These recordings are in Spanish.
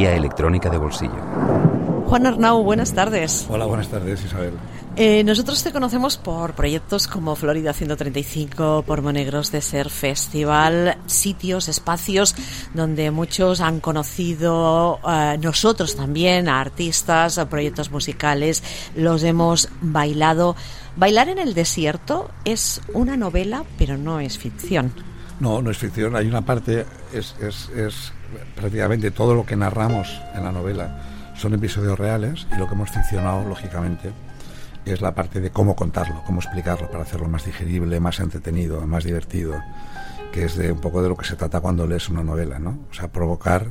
guía electrónica de bolsillo. Juan Arnau, buenas tardes. Hola, buenas tardes, Isabel. Eh, nosotros te conocemos por proyectos como Florida 135, por Monegros de Ser Festival, sitios, espacios donde muchos han conocido, eh, nosotros también, a artistas, a proyectos musicales, los hemos bailado. Bailar en el desierto es una novela, pero no es ficción. No, no es ficción. Hay una parte, es, prácticamente todo lo que narramos en la novela son episodios reales y lo que hemos ficcionado, lógicamente, es la parte de cómo contarlo, cómo explicarlo para hacerlo más digerible, más entretenido, más divertido, que es de un poco de lo que se trata cuando lees una novela, ¿no? O sea, provocar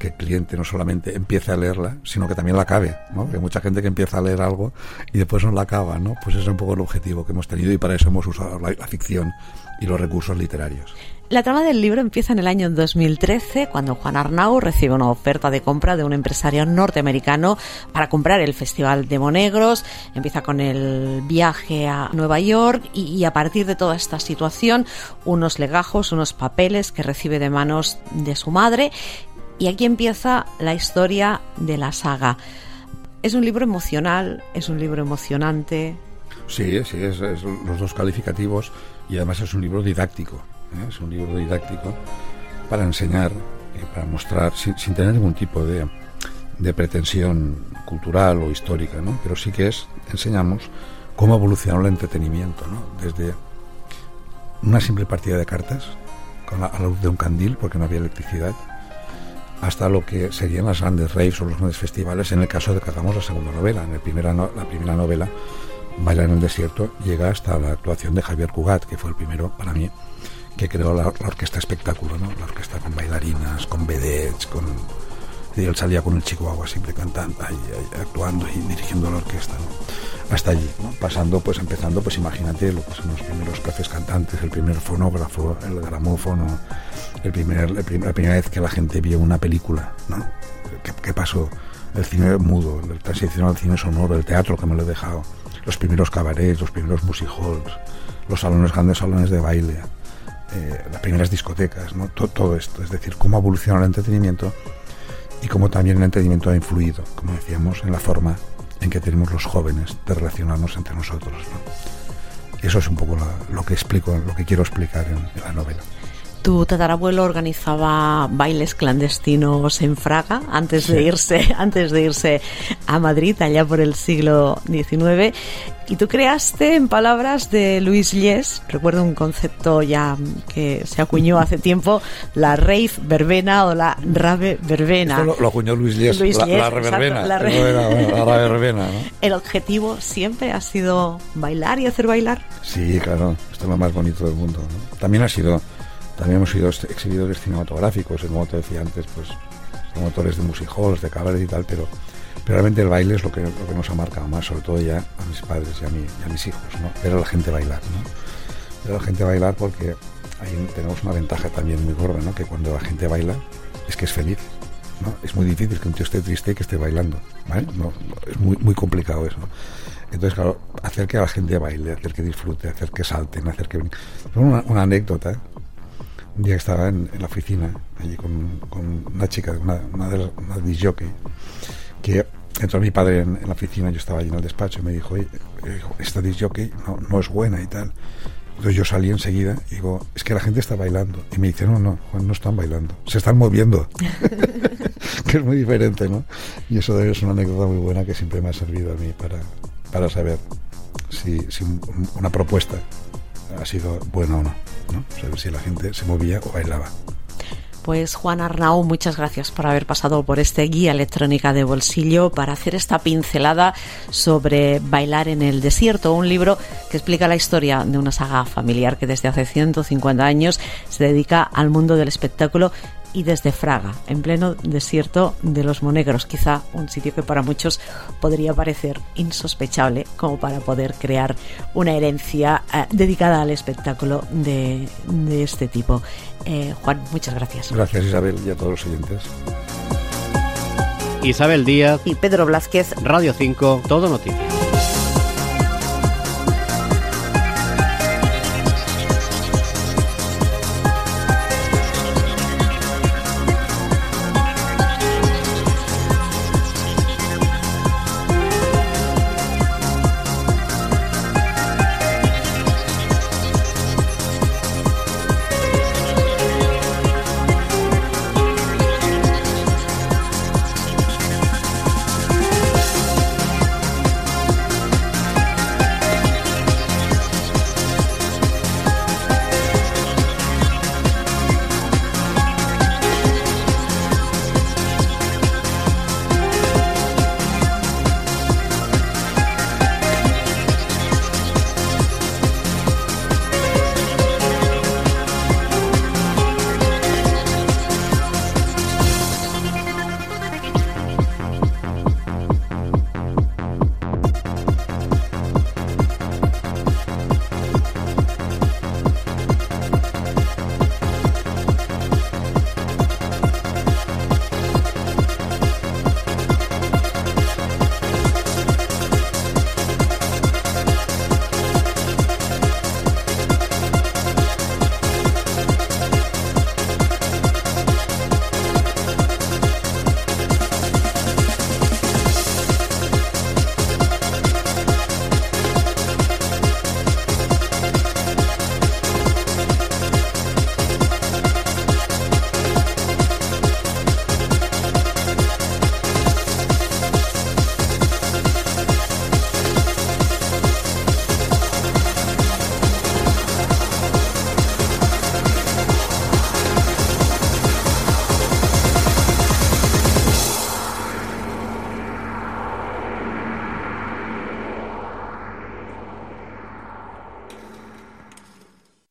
que el cliente no solamente empiece a leerla, sino que también la acabe, ¿no? Hay mucha gente que empieza a leer algo y después no la acaba, ¿no? Pues ese es un poco el objetivo que hemos tenido y para eso hemos usado la, ficción y los recursos literarios. La trama del libro empieza en el año 2013, cuando Juan Arnau recibe una oferta de compra de un empresario norteamericano para comprar el Festival de Monegros. Empieza con el viaje a Nueva York y, a partir de toda esta situación, unos legajos, unos papeles que recibe de manos de su madre. Y aquí empieza la historia de la saga. Es un libro emocional, es un libro emocionante. Sí, sí, es, los dos calificativos y además es un libro didáctico. ¿eh? es un libro didáctico para enseñar y para mostrar, sin, tener ningún tipo de, pretensión cultural o histórica, ¿no? pero sí que es, enseñamos cómo evolucionó el entretenimiento, ¿no? desde una simple partida de cartas con a la luz de un candil, porque no había electricidad, hasta lo que serían las grandes raves o los grandes festivales en el caso de que hagamos la segunda novela. En el primera no, la primera novela, Baila en el desierto, llega hasta la actuación de Javier Cugat, que fue el primero para mí que creó la, orquesta espectáculo, ¿no? La orquesta con bailarinas, con vedettes, con... Y él salía con el chihuahua siempre cantando, ahí, actuando y dirigiendo la orquesta. Hasta allí. Pasando, pues empezando, pues imagínate lo que son los primeros cafés cantantes, el primer fonógrafo, el gramófono, la primera vez que la gente vio una película, ¿no? ¿Qué, pasó? El cine mudo, el transición al cine sonoro, el teatro que me lo he dejado, los primeros cabarets, los primeros music halls, los salones, grandes salones de baile, eh, las primeras discotecas, ¿no? todo, esto, es decir, cómo ha evolucionado el entretenimiento y cómo también el entretenimiento ha influido, como decíamos, en la forma en que tenemos los jóvenes de relacionarnos entre nosotros. ¿no? Eso es un poco lo que explico, lo que quiero explicar en la novela. Tu tatarabuelo organizaba bailes clandestinos en Fraga antes de irse, antes de irse a Madrid allá por el siglo XIX. Y tú creaste en palabras de Luis Lies, recuerdo un concepto ya que se acuñó hace tiempo, la rave verbena o la rave verbena. Esto lo, lo acuñó Luis Lies, Luis la, Lies, la reverbena. exacto, la, re... reverbena, bueno, la rave verbena ¿no? El objetivo siempre ha sido bailar y hacer bailar. Sí, claro, esto es lo más bonito del mundo. ¿no? También ha sido también hemos sido exhibidores cinematográficos, como te decía antes, pues promotores de music halls, de cabaret y tal, pero, realmente el baile es lo que, lo que, nos ha marcado más, sobre todo ya a mis padres y a, mí, y a mis hijos, ¿no? Ver la gente bailar, ¿no? Ver la gente bailar porque ahí tenemos una ventaja también muy gorda, ¿no? Que cuando la gente baila es que es feliz, ¿no? Es muy difícil que un tío esté triste y que esté bailando, ¿vale? No, es muy, muy complicado eso. Entonces, claro, hacer que la gente baile, hacer que disfrute, hacer que salten, hacer que... Una, una anécdota un día estaba en, en la oficina, allí con, con una chica, una, una, de una disjockey, que entró mi padre en, en, la oficina, yo estaba allí en el despacho y me dijo, esta disjockey no, no es buena y tal. Entonces yo salí enseguida y digo, es que la gente está bailando. Y me dice, no, no, Juan, no están bailando, se están moviendo. que es muy diferente, ¿no? Y eso es una anécdota muy buena que siempre me ha servido a mí para, para saber si, si una propuesta ha sido buena o no. Saber si la gente se movía o bailaba. Pues Juan Arnau, muchas gracias por haber pasado por este guía electrónica de bolsillo para hacer esta pincelada sobre Bailar en el desierto, un libro que explica la historia de una saga familiar que desde hace 150 años se dedica al mundo del espectáculo y desde Fraga, en pleno desierto de los Monegros, quizá un sitio que para muchos podría parecer insospechable como para poder crear una herencia dedicada al espectáculo de, de este tipo. Eh, Juan, muchas gracias. Gracias Isabel y a todos los oyentes. Isabel Díaz y Pedro Blázquez, Radio 5, Todo Noticias.